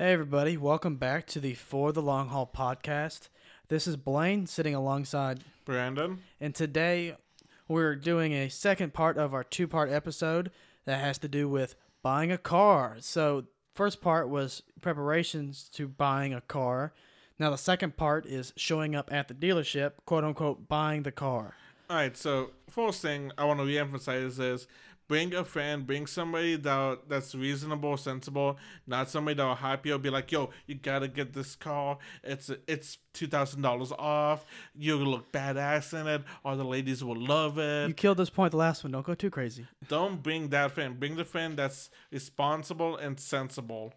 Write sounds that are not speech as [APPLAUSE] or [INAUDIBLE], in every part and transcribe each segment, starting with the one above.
Hey, everybody. Welcome back to the For the Long Haul podcast. This is Blaine sitting alongside, Brandon. and today we're doing a second part of our two part episode that has to do with buying a car. So, first part was preparations to buying a car. Now, the second part is showing up at the dealership, quote unquote, buying the car. All right, so first thing I want to re emphasize is bring a friend, bring somebody that that's reasonable, sensible, not somebody that will hype you. Be like, yo, you gotta get this car. It's it's two thousand dollars off. You'll look badass in it. All the ladies will love it. You killed this point the last one. Don't go too crazy. Don't bring that friend. Bring the friend that's responsible and sensible.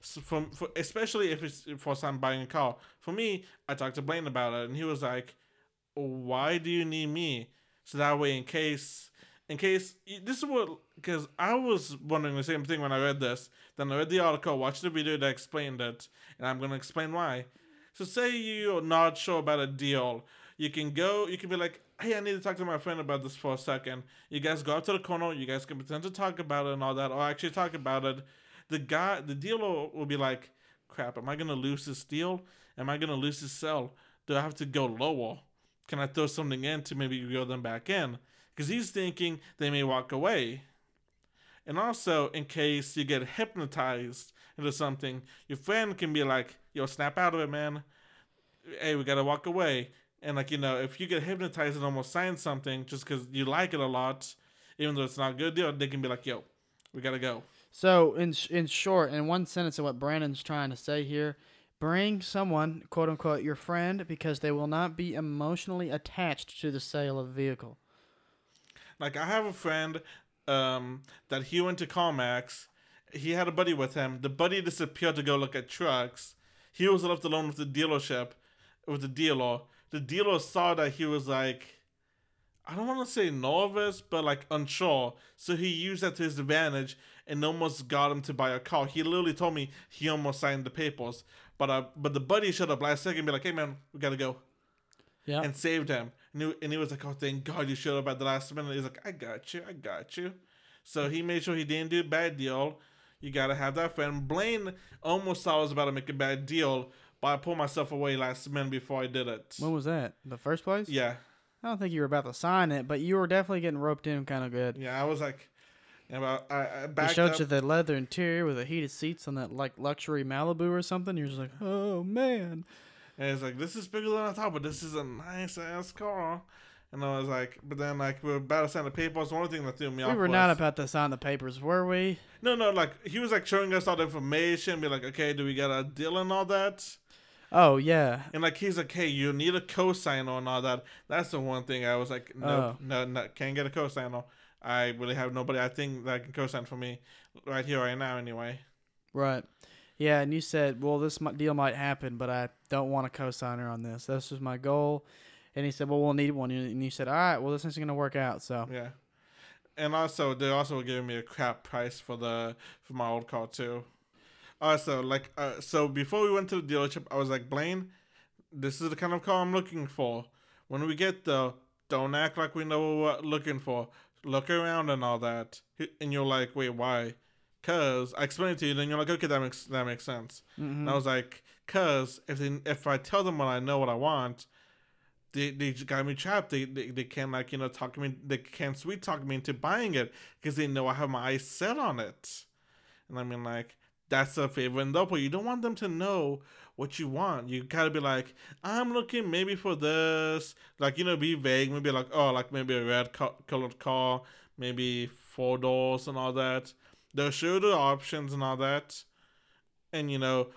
So from for, especially if it's for some buying a car. For me, I talked to Blaine about it, and he was like, "Why do you need me?" So that way, in case, in case this is what, because I was wondering the same thing when I read this. Then I read the article, watched the video that explained it, and I'm gonna explain why. So say you're not sure about a deal, you can go. You can be like, "Hey, I need to talk to my friend about this for a second. You guys go up to the corner. You guys can pretend to talk about it and all that, or actually talk about it. The guy, the dealer will be like, "Crap, am I gonna lose this deal? Am I gonna lose this sell? Do I have to go lower? Can I throw something in to maybe reel them back in?" Because he's thinking they may walk away. And also, in case you get hypnotized into something, your friend can be like, "Yo, snap out of it, man. Hey, we gotta walk away." And like you know, if you get hypnotized and almost sign something just because you like it a lot, even though it's not a good deal, they can be like, "Yo, we gotta go." So, in in short, in one sentence of what Brandon's trying to say here, bring someone, quote unquote, your friend, because they will not be emotionally attached to the sale of vehicle. Like I have a friend um, that he went to CarMax. He had a buddy with him. The buddy disappeared to go look at trucks. He was left alone with the dealership, with the dealer. The dealer saw that he was like, I don't want to say nervous, but like unsure. So he used that to his advantage and almost got him to buy a car. He literally told me he almost signed the papers, but uh, but the buddy showed up last second and be like, "Hey man, we gotta go." Yeah. and saved him. And he, and he was like, "Oh, thank God you showed up at the last minute." He's like, "I got you, I got you." So he made sure he didn't do a bad deal. You gotta have that friend. Blaine almost thought I was about to make a bad deal, but I pulled myself away last minute before I did it. when was that? The first place? Yeah, I don't think you were about to sign it, but you were definitely getting roped in kind of good. yeah. I was like, know, I, I They backed showed up. you the leather interior with the heated seats on that like luxury Malibu or something. You're just like, oh man. And it's like, this is bigger than I thought, but this is a nice ass car. And I was like, but then like we were about to sign the papers. One thing that threw me off. We were was, not about to sign the papers, were we? No, no, like he was like showing us all the information, be like, okay, do we get a deal and all that? Oh yeah. And like he's like, hey, you need a cosigner and all that. That's the one thing I was like, no, Oh. no, no, can't get a cosigner. I really have nobody I think that can cosign for me right here, right now, anyway. Right. Yeah, and you said, well, this deal might happen, but I don't want a cosigner on this. This was my goal. And he said, well, we'll need one. And you said, all right, well, this isn't going to work out. So, Yeah. And also, they also were giving me a crap price for the for my old car too. Also, like, uh, so before we went to the dealership, I was like, Blaine, this is the kind of car I'm looking for. When we get there, don't act like we know what we're looking for. Look around and all that. And you're like, wait, why? Cause I explained it to you, then you're like, okay, that makes that makes sense. mhm. And I was like, cause if they, if I tell them what I know what I want, they they got me trapped. They, they they can't like you know talk me. They can't sweet talk me into buying it because they know I have my eyes set on it. And I mean like that's a favor and double. You don't want them to know what you want. You gotta be like, I'm looking maybe for this. Like you know, be vague. Maybe like oh, like maybe a red co- colored car, maybe four doors and all that. They'll show the options and all that. And you know,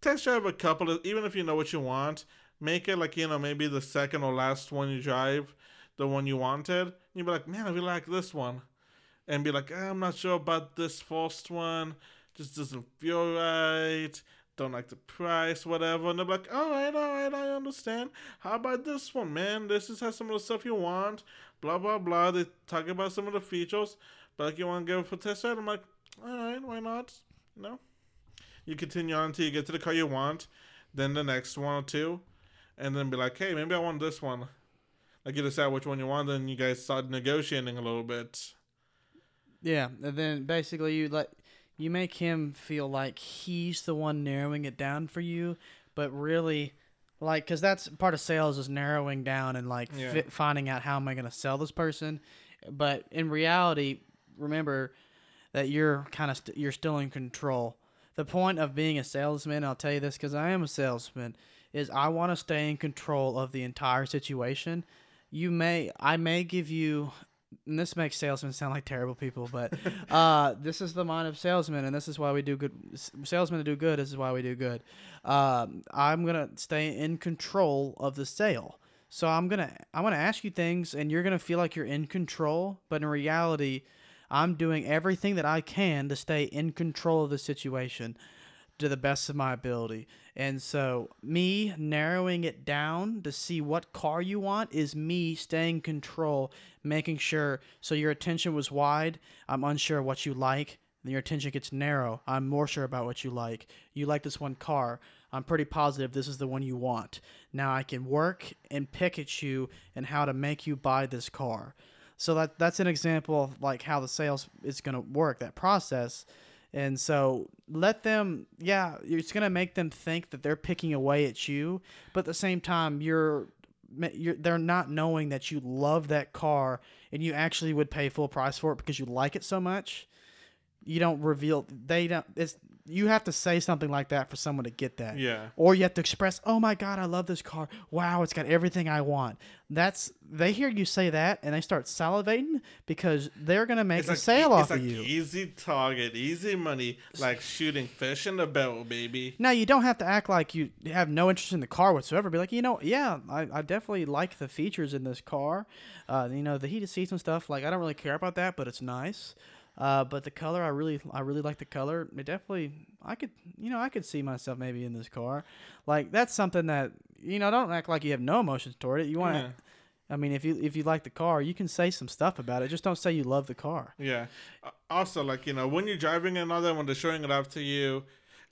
test drive a couple of even if you know what you want make it like you know maybe the second or last one you drive the one you wanted. You be like man i really like this one. And be like "Ah, i'm not sure about this first one. Just doesn't feel right. Don't like the price whatever. And they're like all right all right i understand. How about this one man? This is has some of the stuff you want. Blah blah blah. They talk about some of the features but like you want to go for test drive i'm like all right why not you know you continue on until you get to the car you want, then the next one or two, and then be like, hey, maybe I want this one. Like you decide which one you want, then you guys start negotiating a little bit. yeah. And then basically, you let you make him feel like he's the one narrowing it down for you, but really, like, because that's part of sales is narrowing down and like Yeah. fi- finding out how am I going to sell this person. But in reality, remember that you're kind of st- you're still in control. The point of being a salesman, I'll tell you this because I am a salesman, is I want to stay in control of the entire situation. You may, I may give you, and this makes salesmen sound like terrible people, but [LAUGHS] uh, this is the mind of salesmen, and this is why we do good. Salesmen do good. This is why we do good. Um, I'm gonna stay in control of the sale. So I'm gonna I'm gonna ask you things, and you're gonna feel like you're in control, but in reality, I'm doing everything that I can to stay in control of the situation to the best of my ability. And so, me narrowing it down to see what car you want is me staying in control, making sure. So, your attention was wide. I'm unsure what you like. Then your attention gets narrow. I'm more sure about what you like. You like this one car. I'm pretty positive this is the one you want. Now I can work and pick at you and how to make you buy this car. So that that's an example of like how the sales is going to work that process. And so let them yeah, it's going to make them think that they're picking away at you, but at the same time you're you're, they're not knowing that you love that car and you actually would pay full price for it because you like it so much. You don't reveal they don't it's you have to say something like that for someone to get that. Yeah. Or you have to express, "Oh my god, I love this car. Wow, it's got everything I want." That's they hear you say that and they start salivating because they're going to make It's a like, sale off like of you. easy target, easy money, like shooting fish in the barrel, baby. Now you don't have to act like you have no interest in the car whatsoever. Be like, you know, yeah, I, I definitely like the features in this car. Uh, you know, the heated seats and stuff. Like, I don't really care about that, but it's nice. Uh, but the color, I really, I really like the color. It definitely, I could, you know, I could see myself maybe in this car. Like, that's something that, you know, don't act like you have no emotions toward it. You want to, Yeah. I mean, if you if you like the car, you can say some stuff about it. Just don't say you love the car. Yeah. Uh, Also, like you know, when you're driving and all that, when they're showing it off to you,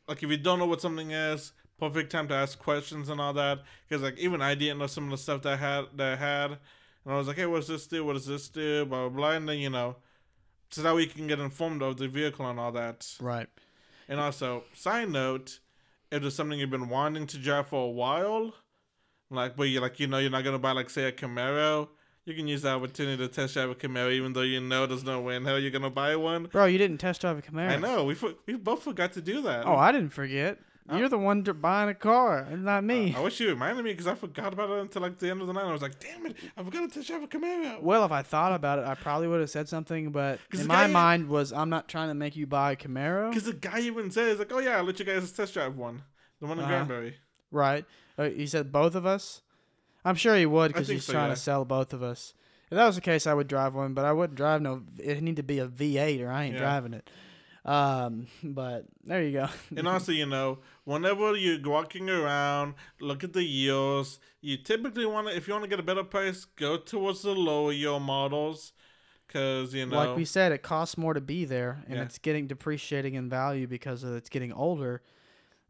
like if you don't know what something is, perfect time to ask questions and all that. Because like even I didn't know some of the stuff that I had that I had, and I was like, hey, what does this do? What does this do? Blah blah blah. And then you know, so that way you can get informed of the vehicle and all that. Right. And also, side note, if there's something you've been wanting to drive for a while, like but you like you know you're not gonna buy like say a Camaro, you can use the opportunity to test drive a Camaro, even though you know there's no way in hell you're gonna buy one. Bro, you didn't test drive a Camaro. I know we for, we both forgot to do that. Oh, I didn't forget. You're the one buying a car, and not me. I wish you reminded me because I forgot about it until like the end of the night. I was like, damn it, I forgot to test drive a Camaro. Well, if I thought about it, I probably would have said something, But in my mind was I'm not trying to make you buy a Camaro. Because the guy even says like, oh yeah, I'll let you guys test drive one, the one in Uh-huh. Granbury. Right. Uh, he said both of us. I'm sure he would because he's so, trying yeah. to sell both of us. If that was the case, I would drive one, but I wouldn't drive no. It need to be a V8 or I ain't Yeah. driving it. Um, [LAUGHS] but there you go. [LAUGHS] And also, you know, whenever you're walking around, look at the yields. You typically want to, if you want to get a better price, go towards the lower yield models, because you know, like we said, it costs more to be there, and Yeah. it's getting depreciating in value because of it's getting older.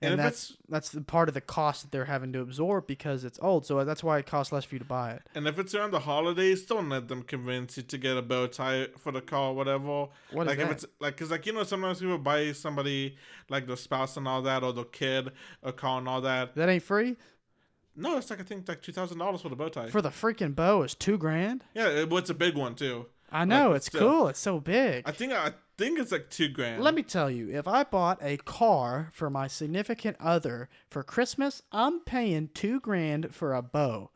And And, that's that's the part of the cost that they're having to absorb because it's old. So that's why it costs less for you to buy it. and if it's around the holidays, don't let them convince you to get a bow tie for the car, or whatever. What is like if that? it's like, cause like you know, sometimes people buy somebody like the spouse and all that, or the kid a car and all that. that ain't free No, it's like I think like two thousand dollars for the bow tie. for the freaking bow is two grand. yeah, it, well, it's a big one too. I know Like, it's cool. It's so big. I think I think it's like two grand. Let me tell you, if I bought a car for my significant other for Christmas, I'm paying two grand for a bow.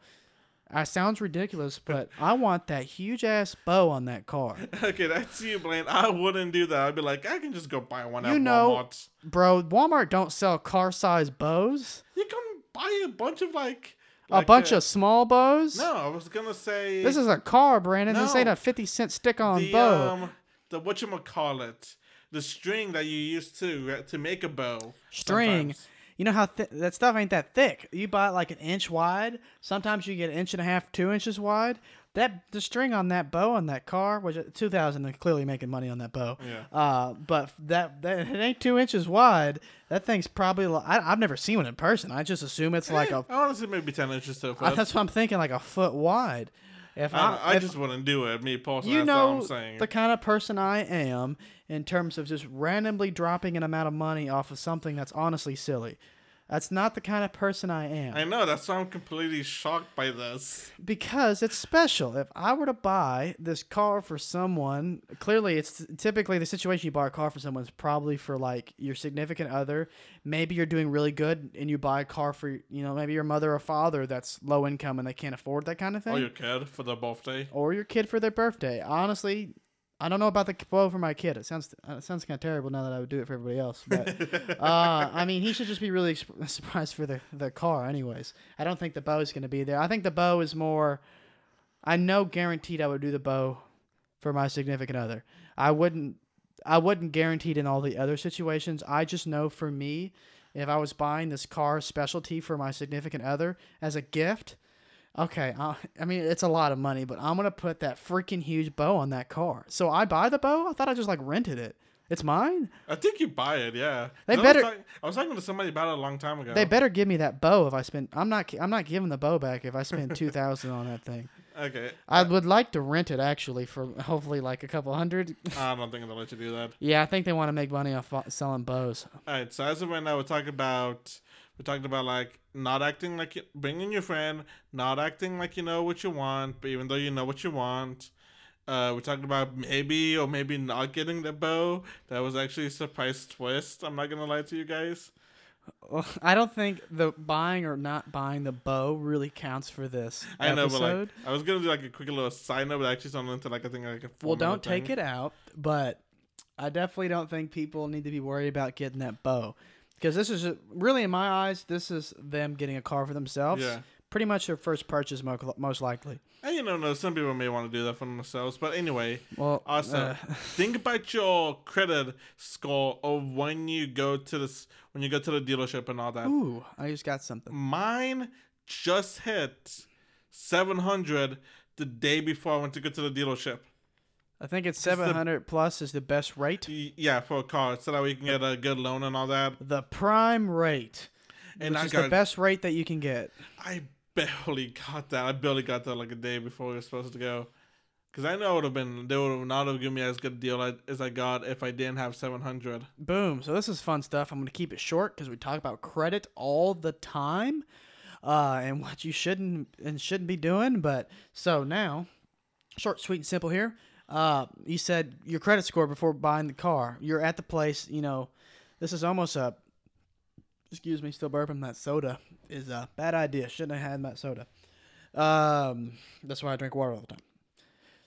That sounds ridiculous, [LAUGHS] but I want that huge ass bow on that car. [LAUGHS] Okay, that's you, Blaine. I wouldn't do that. I'd be like, I can just go buy one You at know- Walmart. Bro, Walmart don't sell car size bows. You can buy a bunch of like A bunch uh, of small bows. No, I was gonna say This is a car, Brandon. This ain't a 50 cent stick on bow. um the what you call it, the string that you use to to make a bow. String. sometimes. You know how th- that stuff ain't that thick. You buy it like an inch wide. Sometimes you get an inch and a half, two inches wide. That the string on that bow on that car, which two thousand, they're clearly making money on that bow. Yeah. Uh, but that that it ain't two inches wide. That thing's probably. li- I, I've never seen one in person. I just assume it's like a. I honestly maybe ten inches so Uh, far. That's what I'm thinking, like a foot wide. If I, I, I if just wouldn't do it. Me personally, you know I'm saying. the kind of person I am in terms of just randomly dropping an amount of money off of something that's honestly silly. That's not the kind of person I am. I know that's why I'm completely shocked by this. because it's special. If I were to buy this car for someone, clearly it's typically the situation you buy a car for someone is probably for like your significant other. Maybe you're doing really good and you buy a car for you know maybe your mother or father that's low income and they can't afford that kind of thing, Or your kid for their birthday. or your kid for their birthday. Honestly. I don't know about the bow for my kid. It sounds uh, it sounds kind of terrible now that I would do it for everybody else. But [LAUGHS] uh, I mean, he should just be really exp- [LAUGHS] surprised for the the car. Anyways, I don't think the bow is going to be there. I think the bow is more. I know guaranteed I would do the bow for my significant other. I wouldn't. I wouldn't guaranteed in all the other situations. I just know for me, if I was buying this car specialty for my significant other as a gift, okay. I, I mean, it's a lot of money, but I'm gonna put that freaking huge bow on that car. So I buy the bow. I thought I just like rented it. It's mine. I think you buy it, yeah. They better- I was, talking, I was talking to somebody about it a long time ago. They better give me that bow if I spend. I'm not. I'm not giving the bow back if I spend two thousand on that thing. [LAUGHS] okay. I would like to rent it actually for hopefully like a couple hundred. [LAUGHS] I don't think they'll let you do that. Yeah, I think they want to make money off uh, selling bows. All right. So as of right now, we're talking about we're talking about like not acting like you, bringing your friend, not acting like you know what you want, but even though you know what you want. Uh, we talked about maybe or maybe not getting the bow. That was actually a surprise twist. I'm not gonna lie to you guys. Well, I don't think the buying or not buying the bow really counts for this I know, but episode. like I was gonna do like a quick little side note, but actually something into like I think like a well, don't take it out, but I definitely don't think people need to be worried about getting that bow because this is really, in my eyes, this is them getting a car for themselves. Yeah. Pretty much their first purchase, most likely. And you know, no, some people may want to do that for themselves, but anyway, Well, Also, uh, think about your credit score of when you go to this when you go to the dealership and all that. ooh, I just got something. Mine just hit seven hundred the day before I went to go to the dealership. I think it's 700 plus is the best rate. Yeah, for a car, so that we can get a good loan and all that. The prime rate, And which I is got, the best rate that you can get. I barely got that. I barely got that like a day before we were supposed to go. Cause I know it would have been they would not have given me as good a deal as- as I got if I didn't have seven hundred. Boom. So this is fun stuff. I'm going to keep it short because we talk about credit all the time, uh, and what you shouldn't and shouldn't be doing. But so now, short, sweet, and simple here. Uh, you said your credit score before buying the car. You're at the place. You know, this is almost a. Excuse me, still burping. That soda is a bad idea. Shouldn't have had that soda. Um, that's why I drink water all the time.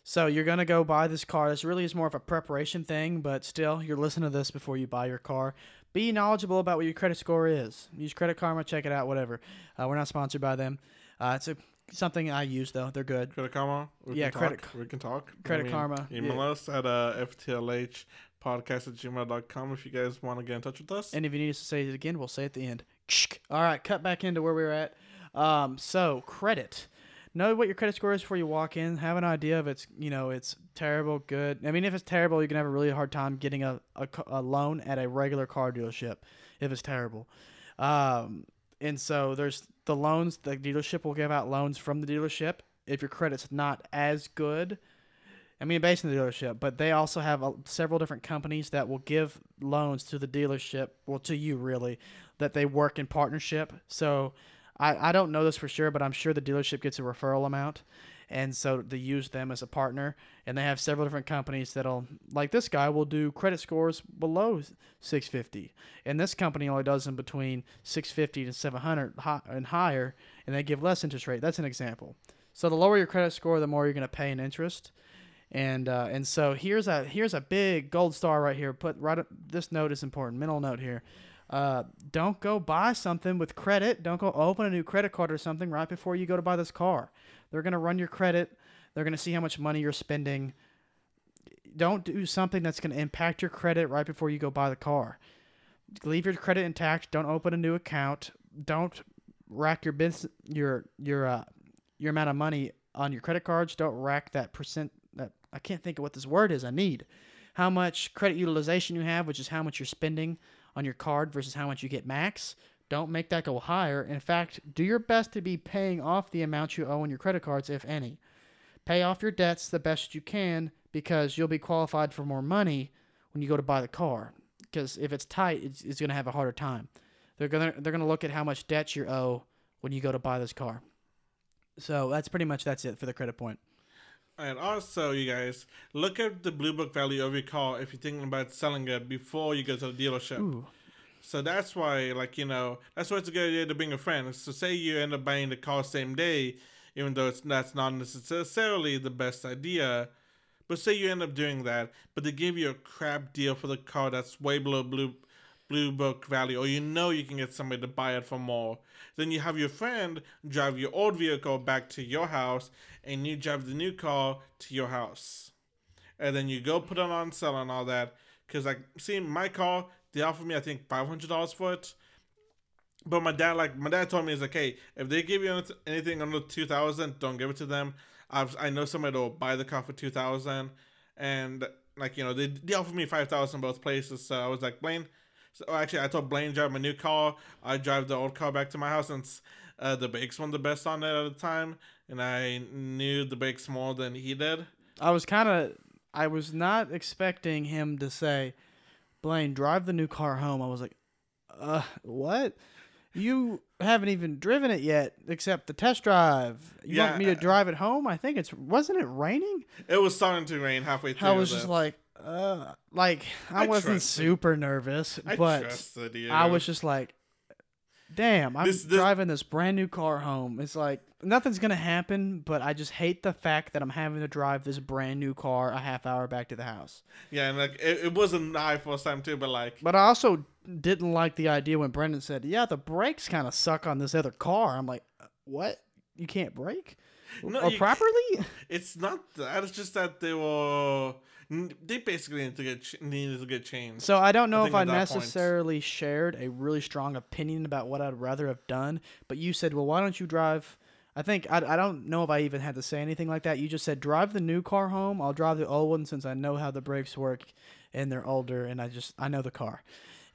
So you're gonna go buy this car. This really is more of a preparation thing, but still, you're listening to this before you buy your car. Be knowledgeable about what your credit score is. Use Credit Karma, check it out, whatever. Uh, we're not sponsored by them. Uh, it's a something I use though. They're good. Credit Karma. We Yeah, can Credit- Talk. We can talk. Credit Karma, Email yeah. us at uh, FTLH podcast at gmail.com if you guys want to get in touch with us. And if you need us to say it again, we'll say it at the end. All right, cut back into where we were at. Um, so credit. Know what your credit score is before you walk in. Have an idea if it's you know it's terrible, good. I mean, if it's terrible, you can have a really hard time getting a, a, a loan at a regular car dealership. If it's terrible, um, and so there's the loans. The dealership will give out loans from the dealership if your credit's not as good. I mean, based on the dealership, but they also have several different companies that will give loans to the dealership, well, to you really, that they work in partnership. So I, I don't know this for sure, but I'm sure the dealership gets a referral amount. And so they use them as a partner. And they have several different companies that'll, like this guy, will do credit scores below 650. And this company only does them between 650 to 700 and higher, and they give less interest rate. That's an example. So the lower your credit score, the more you're going to pay in interest and uh, and so here's a here's a big gold star right here. Put right up, this note is important. Mental note here. Uh, don't go buy something with credit. Don't go open a new credit card or something right before you go to buy this car. They're gonna run your credit. They're gonna see how much money you're spending. Don't do something that's gonna impact your credit right before you go buy the car. Leave your credit intact. Don't open a new account. Don't rack your business your your uh, your amount of money on your credit cards. Don't rack that percent that I can't think of what this word is. I need how much credit utilization you have, which is how much you're spending on your card versus how much you get max. Don't make that go higher. In fact, do your best to be paying off the amount you owe on your credit cards, if any. pay off your debts the best you can because you'll be qualified for more money when you go to buy the car. Because if it's tight, it's, it's going to have a harder time. They're gonna they're gonna look at how much debt you owe when you go to buy this car. So that's pretty much that's it for the credit point. And also, you guys, look at the blue book value of your car if you're thinking about selling it before you go to the dealership. Ooh. So that's why, like, you know, that's why it's a good idea to bring a friend. So say you end up buying the car same day, even though it's that's not necessarily the best idea. But say you end up doing that, but they give you a crap deal for the car that's way below blue blue book value, or you know you can get somebody to buy it for more. Then you have your friend drive your old vehicle back to your house, and you drive the new car to your house. And then you go put it on sale and all that. Cause like, see, my car, they offered me I think five hundred dollars for it. But my dad, like my dad told me, is like, hey, if they give you anything under two thousand, don't give it to them. I've I know somebody will buy the car for two thousand, and like you know they they offered me five thousand both places. So I was like, Blaine, so actually, I told Blaine drive my new car. I drive the old car back to my house since uh, the brakes weren't the best on it at the time, and I knew the brakes more than he did. I was kind of, I was not expecting him to say, Blaine, drive the new car home. I was like, uh, what? You haven't even driven it yet, except the test drive. You Yeah, want me to uh, drive it home? I think it's wasn't it raining? It was starting to rain halfway through. I was just like, uh, like I, I wasn't super nervous, I but you. I was just like, damn, I'm This- this- driving this brand new car home. It's like nothing's gonna happen, but I just hate the fact that I'm having to drive this brand new car a half hour back to the house. yeah, and like it, it wasn't my first time too, but like But I also didn't like the idea when Brandon said, "Yeah, the brakes kind of suck on this other car." I'm like, "Uh, "What? You can't brake No, or you- properly?" it's not that. It's just that they were they basically need to get ch- needed to get changed. So I don't know I if I that point- necessarily shared a really strong opinion about what I'd rather have done. But you said, "Well, why don't you drive?" I think I, I don't know if I even had to say anything like that. You just said, "Drive the new car home. I'll drive the old one since I know how the brakes work, and they're older, and I just I know the car."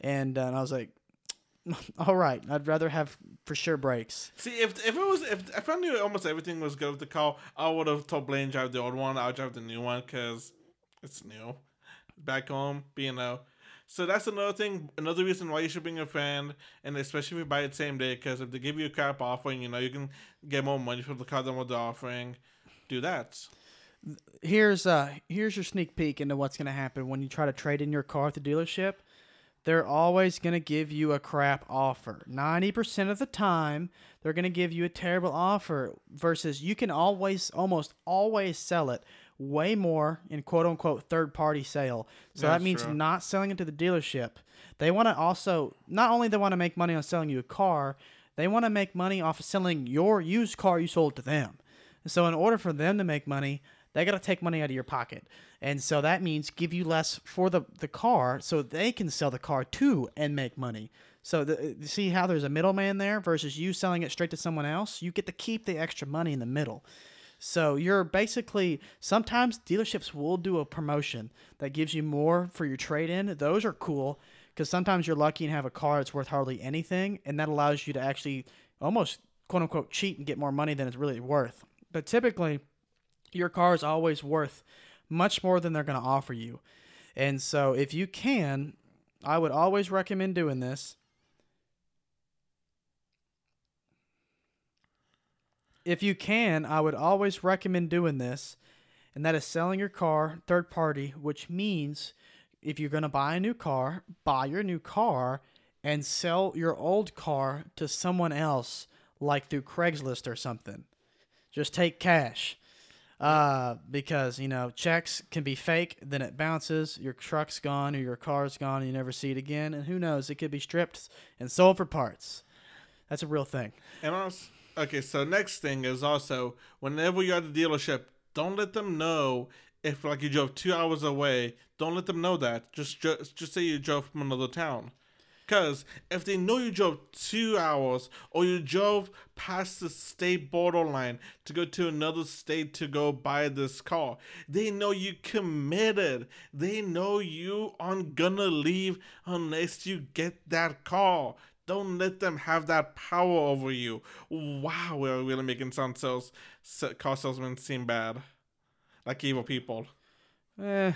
And, uh, and I was like, [LAUGHS] "All right, I'd rather have for sure brakes." See, if if it was if if I knew almost everything was good with the car, I would have told Blaine drive the old one. I'll drive the new one because it's new. Back home, you know. So that's another thing. Another reason why you should bring a friend, and especially if you buy it same day, because if they give you a crap offering, you know you can get more money for the car than what they're offering. Do that. here's uh here's your sneak peek into what's gonna happen when you try to trade in your car at the dealership. They're always gonna give you a crap offer. Ninety percent of the time, they're gonna give you a terrible offer. Versus you can always, almost always sell it way more in quote unquote third party sale. So that means true. not selling it to the dealership. They want to also not only they want to make money on selling you a car, they want to make money off of selling your used car you sold to them. So in order for them to make money, they got to take money out of your pocket. And so that means give you less for the, the car so they can sell the car too and make money. So the, see how there's a middleman there versus you selling it straight to someone else? You get to keep the extra money in the middle. So you're basically sometimes dealerships will do a promotion that gives you more for your trade in. Those are cool because sometimes you're lucky and have a car that's worth hardly anything, and that allows you to actually almost quote unquote cheat and get more money than it's really worth. But typically, your car is always worth much more than they're going to offer you. And so if you can, I would always recommend doing this. If you can, I would always recommend doing this, and that is selling your car third party, which means if you're going to buy a new car, buy your new car and sell your old car to someone else, like through Craigslist or something. Just take cash. Uh, because you know checks can be fake, then it bounces, your truck's gone or your car's gone, and you never see it again, and who knows, it could be stripped and sold for parts. That's a real thing. And also, okay, so next thing is also whenever you're at the dealership, don't let them know if like you drove two hours away. Don't let them know that. Just just just say you drove from another town. Cause if they know you drove two hours or you drove past the state borderline to go to another state to go buy this car, they know you committed. They know you aren't gonna leave unless you get that car. Don't let them have that power over you. Wow, we're really making sound sales, car salesmen seem bad. like evil people. Eh,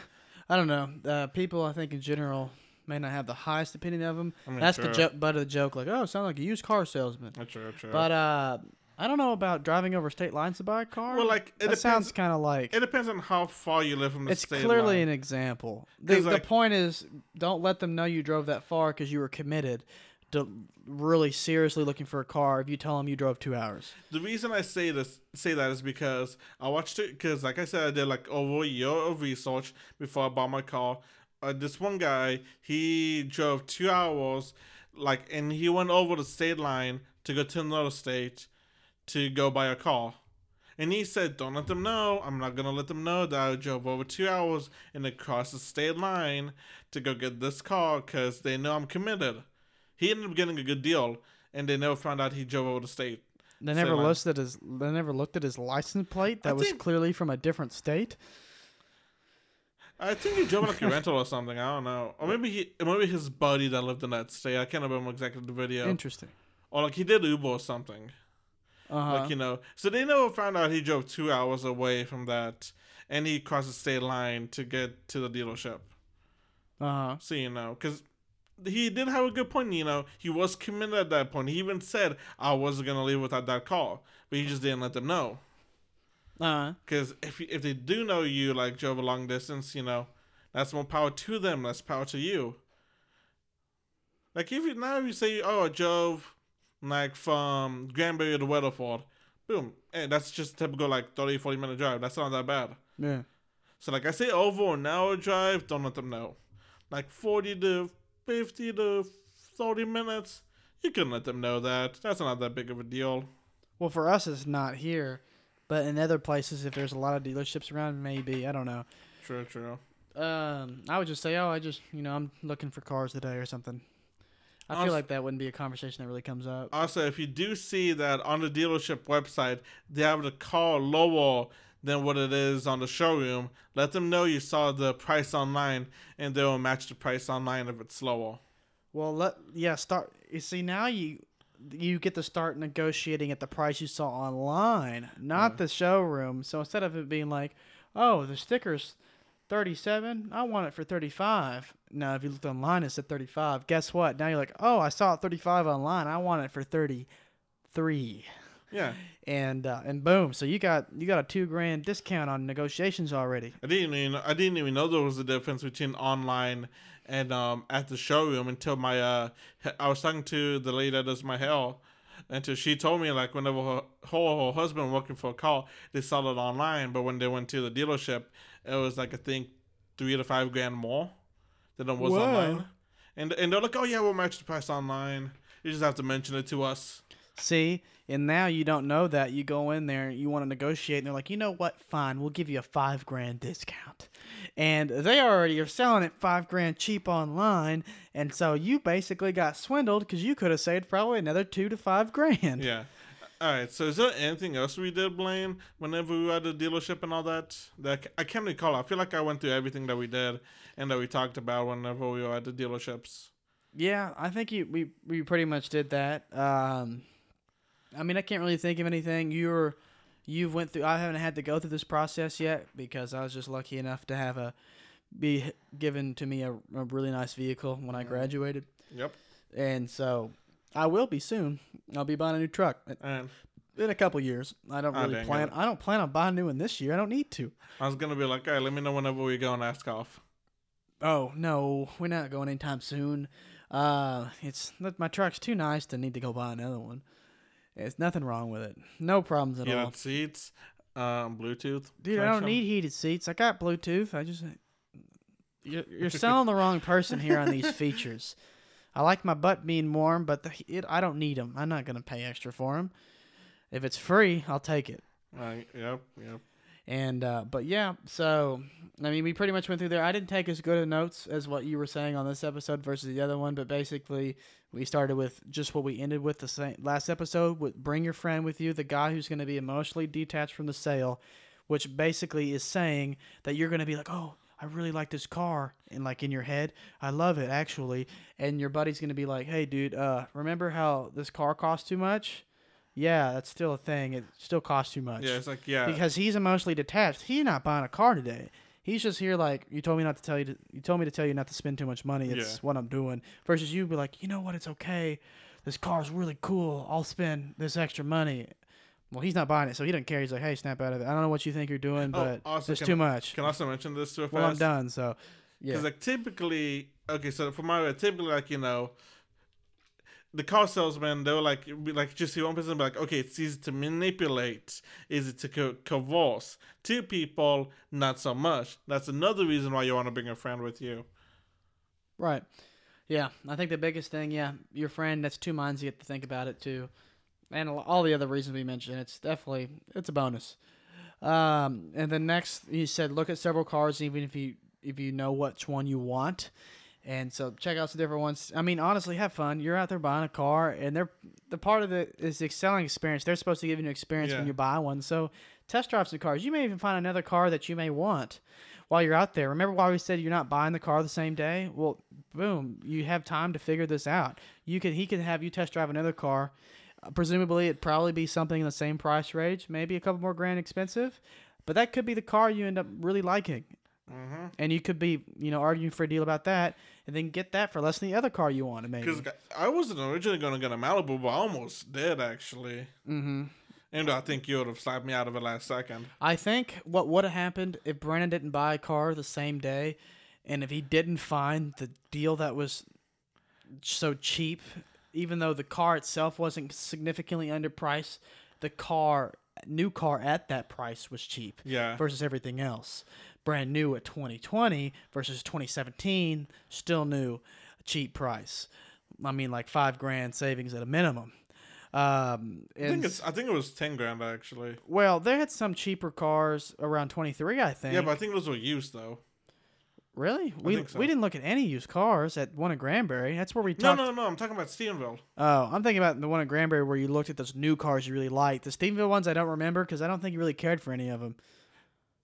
I don't know. Uh, people, I think in general, may not have the highest opinion of them. I mean, That's the true. joke, butt of the joke. Like, oh, sound like a used car salesman. That's true, true. But uh, I don't know about driving over state lines to buy a car. well, like it that sounds depends. kind of like It depends on how far you live from the it's state clearly line. an example. The like- point is, don't let them know you drove that far because you were committed really seriously looking for a car. If you tell them you drove two hours, The reason I say this, say that is because I watched it. Because, like I said, I did like over a year of research before I bought my car. Uh, this one guy, he drove two hours, like, and he went over the state line to go to another state to go buy a car. And he said, "Don't let them know. I'm not gonna let them know that I drove over two hours and across the state line to go get this car because they know I'm committed." He ended up getting a good deal, and they never found out he drove over the state. they never line. listed his. They never looked at his license plate that I was think- clearly from a different state. I think he drove like a rental or something. I don't know, or maybe he, maybe his buddy that lived in that state. I can't remember exactly the video. Interesting. Or like he did Uber or something. Uh huh. Like you know, so they never found out he drove two hours away from that, and he crossed the state line to get to the dealership. Uh huh. So you know, because he did have a good point. You know, he was committed at that point. He even said, "I wasn't gonna leave without that car," but he just didn't let them know. Uh. Because if if they do know you like drove a long distance, you know, that's more power to them. Less power to you. Like if you now if you say, "Oh, I drove like from Granbury to Weatherford," boom, hey, that's just typical like 30, 40 minute drive. That's not that bad. Yeah. So like I say, over an hour drive, don't let them know. Like forty to fifty to thirty minutes, you can let them know that. That's not that big of a deal. Well, for us, it's not here, but in other places, if there's a lot of dealerships around, maybe I don't know. True, true. Um, I would just say, oh, I just you know I'm looking for cars today or something. I Also- feel like that wouldn't be a conversation that really comes up. Also, if you do see that on the dealership website, they have the car lower than what it is on the showroom, let them know you saw the price online and they will match the price online if it's lower. Well, let yeah start. You see now you you get to start negotiating at the price you saw online, not Yeah. the showroom. So instead of it being like, oh, the sticker's thirty seven, I want it for thirty five. Now if you looked online, it said thirty five. Guess what? Now you're like, oh, I saw it thirty five online. I want it for thirty three. Yeah, And uh, and boom, so you got you got a two grand discount on negotiations already. I didn't even I didn't even know there was a difference between online and um at the showroom until my uh I was talking to the lady that does my hair until she told me like whenever her her, her husband working for a car they sold it online but when they went to the dealership it was like I think three to five grand more than it was Wow. online and and they're like oh yeah we'll match the price online you just have to mention it to us See, and now you don't know that. You go in there, you want to negotiate, and they're like, you know what? Fine, we'll give you a five grand discount. And they already are selling it five grand cheap online, and so you basically got swindled because you could have saved probably another two to five grand. yeah. All right. So, is there anything else we did, Blaine? Whenever we were at the dealership and all that, that I can't recall. I feel like I went through everything that we did and that we talked about whenever we were at the dealerships. Yeah, I think you we we pretty much did that. Um, I mean, I can't really think of anything. You're you've went through. I haven't had to go through this process yet because I was just lucky enough to have a be given to me a, a really nice vehicle when I Mhm. graduated, Yep. and so I will be soon. I'll be buying a new truck And in a couple years. I don't Ah, really dang plan. it. I don't plan on buying a new one this year. I don't need to. I was gonna be like, all right, let me know whenever we go and ask off. Oh no, we're not going anytime soon. Uh, it's my truck's too nice to need to go buy another one. There's nothing wrong with it. No problems at all. Heated seats, um, Bluetooth. Dude, I don't need heated seats. I got Bluetooth. I just you're, you're [LAUGHS] selling the wrong person here on these features. I like my butt being warm, but the, it, I don't need them. I'm not gonna pay extra for them. If it's free, I'll take it. Uh, yep. Yep. And uh, but yeah, so I mean, we pretty much went through there. I didn't take as good of notes as what you were saying on this episode versus the other one, but basically we started with just what we ended with the same last episode with bring your friend with you, the guy who's going to be emotionally detached from the sale, which basically is saying that you're going to be like, oh. I really like this car, and like in your head, I love it actually. And your buddy's gonna be like, "Hey, dude, uh, remember how this car costs too much? Yeah, that's still a thing. It still costs too much. Yeah, it's like yeah, because he's emotionally detached. He's not buying a car today. He's just here like you told me not to tell you. To, you told me to tell you not to spend too much money. It's Yeah. what I'm doing. Versus you be like, you know what? It's okay. This car's really cool. I'll spend this extra money. Well, he's not buying it, so he doesn't care. He's like, hey, snap out of it. I don't know what you think you're doing, Oh, but also, it's too I- much. can I also mention this too fast. Well, I'm done. So, yeah, Because like typically, okay, so for my typically like you know, the car salesman they were like like just see one person be like okay it's easy to manipulate, easy to co- converse. Two people not so much. That's another reason why you want to bring a friend with you. Right. Yeah, I think the biggest thing, yeah, your friend. That's two minds. You get to think about it too, and all the other reasons we mentioned. It's definitely it's a bonus. Um, and then next, you said look at several cars, even if you if you know which one you want, and so check out some different ones. I mean, honestly, have fun. You're out there buying a car, and they're the part of it is the selling experience. They're supposed to give you an experience when you buy one. So test drive some cars. You may even find another car that you may want while you're out there. Remember why we said you're not buying the car the same day? Well, boom, you have time to figure this out. You could he could have you test drive another car. Uh, presumably, it'd probably be something in the same price range, maybe a couple more grand expensive, but that could be the car you end up really liking. Mm-hmm. And you could be, you know, arguing for a deal about that, and then get that for less than the other car you wanted, maybe. Because I wasn't originally gonna get a Malibu, but I almost did actually. Mm-hmm. And I think you would have slapped me out of it last second. I think what would have happened if Brandon didn't buy a car the same day, and if he didn't find the deal that was so cheap, even though the car itself wasn't significantly underpriced, the car, new car at that price was cheap Yeah. versus everything else. Brand new at 2020 versus 2017, still new, cheap price. I mean, like five grand savings at a minimum. Um, I think it's. I think it was ten grand actually. well, they had some cheaper cars around 23, I think. Yeah, but I think those were used though. really? We think so. we didn't look at any used cars at one at Granbury. That's where we No, talked. no, no. I'm talking about Stephenville. Oh, I'm thinking about the one at Granbury where you looked at those new cars you really liked. The Stephenville ones I don't remember because I don't think you really cared for any of them.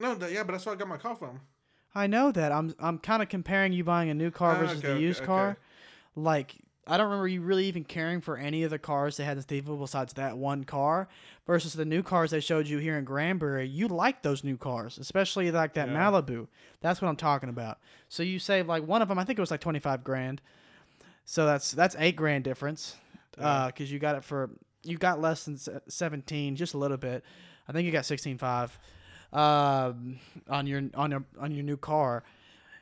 No, th- yeah, but that's where I got my car from. I know that. I'm I'm kind of comparing you buying a new car Ah, versus okay, the okay, used okay. car. Like I don't remember you really even caring for any of the cars they had in Stevensville besides that one car versus the new cars they showed you here in Granbury. You like those new cars, especially like that Yeah. Malibu. That's what I'm talking about. So you saved like one of them. I think it was like 25 grand. So that's that's eight grand difference. Because you got it for you got less than se- 17, just a little bit. I think you got 16.5 um, on your on your on your new car.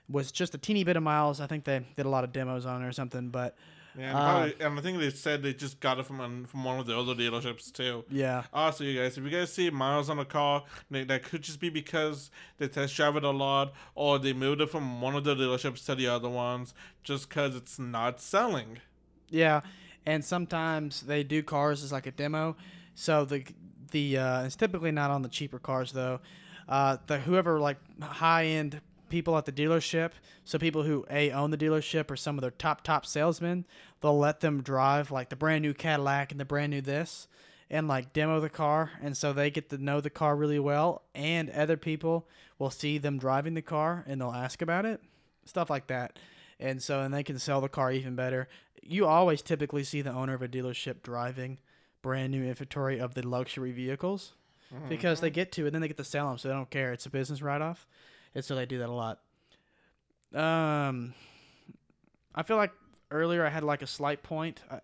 Was just a teeny bit of miles. I think they did a lot of demos on it or something, but Yeah, and, Uh, probably, and I think they said they just got it from an, from one of the other dealerships too. yeah, Also, you guys, if you guys see miles on a car, that that could just be because they test drive it a lot, or they moved it from one of the dealerships to the other ones, just because it's not selling. yeah. And sometimes they do cars as like a demo, so the the uh, it's typically not on the cheaper cars though. Uh, the whoever like high end people at the dealership, so people who a own the dealership or some of their top top salesmen, they'll let them drive like the brand new Cadillac and the brand new this, and like demo the car, and so they get to know the car really well, and other people will see them driving the car and they'll ask about it, stuff like that, and so and they can sell the car even better. You always typically see the owner of a dealership driving brand new inventory of the luxury vehicles because they get to and then they get to sell them so they don't care. It's a business write-off and so they do that a lot. Um i feel like earlier i had like a slight point uh,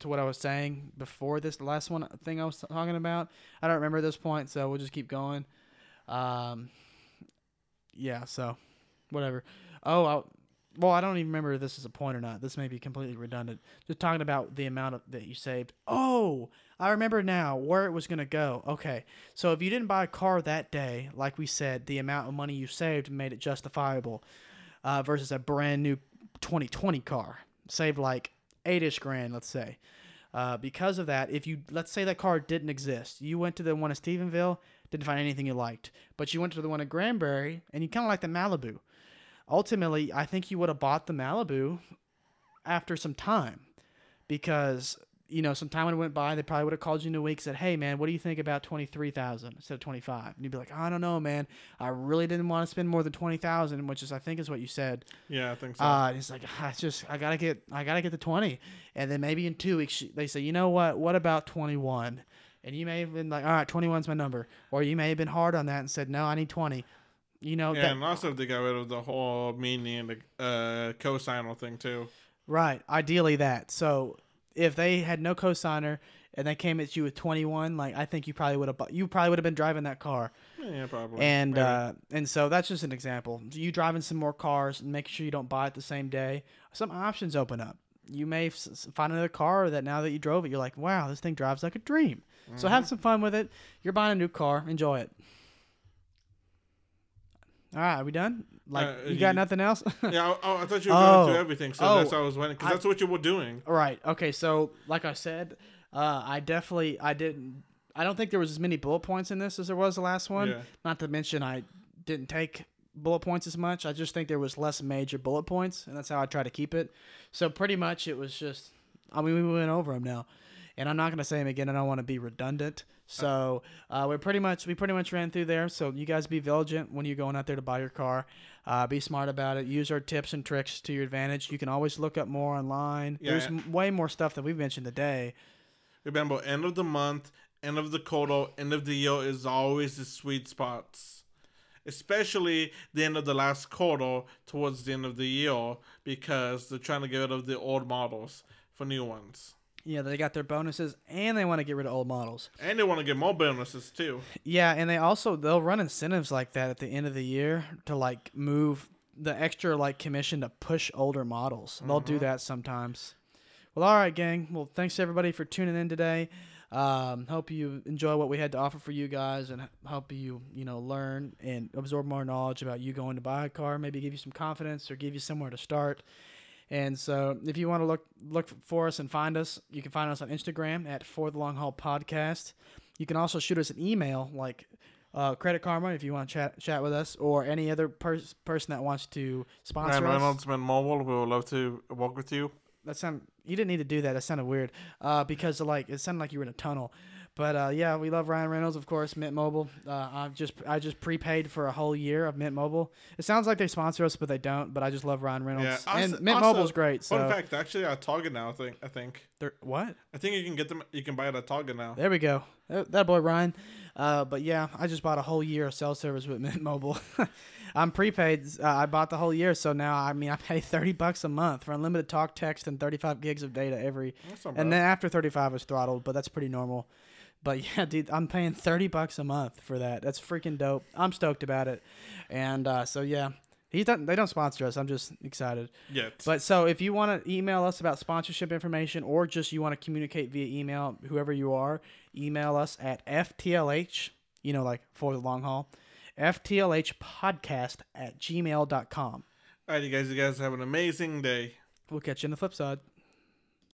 to what i was saying before this last one thing i was talking about. I don't remember this point so we'll just keep going. Um yeah so whatever. Oh I, well i don't even remember if this is a point or not. This may be completely redundant. Just talking about the amount of that you saved. Oh I remember now where it was going to go. Okay. So if you didn't buy a car that day, like we said, the amount of money you saved made it justifiable uh, versus a brand new 2020 car. Saved like eight ish grand, let's say. Uh, because of that, if you, let's say that car didn't exist, you went to the one in Stephenville, didn't find anything you liked, but you went to the one in Granbury and you kind of like the Malibu. Ultimately, I think you would have bought the Malibu after some time because you know, some time when it went by, they probably would have called you in a week, said, "Hey, man, what do you think about twenty three thousand instead of twenty five? And you'd be like, "I don't know, man. I really didn't want to spend more than twenty thousand, which is, I think, is what you said." Yeah, I think so. Uh, it's like I just I gotta get I gotta get the twenty, and then maybe in two weeks they say, you know what? What about twenty one? And you may have been like, all right, twenty one's my number, or you may have been hard on that and said, no, I need twenty. You know, yeah, that, and also they got rid of the whole meaning and the uh, cosigner thing too. right? Ideally, that. So if they had no cosigner and they came at you with twenty one, like I think you probably would have you probably would have been driving that car. Yeah, probably. And Maybe. uh, and so that's just an example. You driving some more cars and making sure you don't buy it the same day. Some options open up. You may f- find another car that now that you drove it, you're like, wow, this thing drives like a dream. So Mm-hmm. have some fun with it. You're buying a new car, enjoy it. All right, are we done? Like Uh, you got nothing else? [LAUGHS] yeah, I, I thought you were going Oh. through everything, so Oh. that's why I was wondering because that's what you were doing. All right. Okay. So, like I said, uh, I definitely I didn't. I don't think there was as many bullet points in this as there was the last one. Yeah. Not to mention I didn't take bullet points as much. I just think there was less major bullet points, and that's how I try to keep it. So pretty much it was just. I mean, we went over them now, and I'm not gonna say them again. I don't want to be redundant. So uh, we pretty much we pretty much ran through there. So you guys be vigilant when you're going out there to buy your car. Uh, be smart about it. Use our tips and tricks to your advantage. You can always look up more online. Yeah. There's m- way more stuff that we've mentioned today. Remember, end of the month, end of the quarter, end of the year is always the sweet spots. Especially the end of the last quarter towards the end of the year because they're trying to get rid of the old models for new ones. Yeah, they got their bonuses and they want to get rid of old models. And they want to get more bonuses too. Yeah, and they also they'll run incentives like that at the end of the year to like move the extra like commission to push older models. They'll do that sometimes. Well, all right, gang. Well, thanks everybody for tuning in today. Um, hope you enjoy what we had to offer for you guys, and help you you know learn and absorb more knowledge about you going to buy a car. Maybe give you some confidence or give you somewhere to start. And so, if you want to look look for us and find us, you can find us on Instagram at For the Long Haul Podcast. You can also shoot us an email like uh, Credit Karma if you want to chat chat with us, or any other pers- person that wants to sponsor Ryan us. Reynolds, Mint Mobile, we would love to work with you. That sound you didn't need to do that. That sounded weird. Uh, because like it sounded like you were in a tunnel. But uh, yeah, we love Ryan Reynolds, of course. Mint Mobile. Uh, I just I just prepaid for a whole year of Mint Mobile. It sounds like they sponsor us, but they don't. But I just love Ryan Reynolds, Yeah, and Mint also, Mobile's great. So Fun fact, actually, at Target now, I think. I think. they're- what? I think you can get them. You can buy it at Target now. There we go. That, that boy Ryan. Uh, but yeah, I just bought a whole year of cell service with [LAUGHS] Mint Mobile. [LAUGHS] I'm prepaid. Uh, I bought the whole year, so now I mean I pay [LAUGHS] thirty bucks a month for unlimited talk, text, and thirty five gigs of data every. And bad. then after thirty five is throttled, but that's pretty normal. But [LAUGHS] yeah, dude, I'm paying thirty bucks a month for that. That's freaking dope. I'm stoked about it. And uh, so yeah, he they don't sponsor us. I'm just excited. Yet. But so if you want to email us about sponsorship information or just you want to communicate via email, whoever you are, email us at FTLH, you know, like for the long haul, FTLH podcast at gmail.com. All right, you guys. You guys have an amazing day. We'll catch you on the flip side.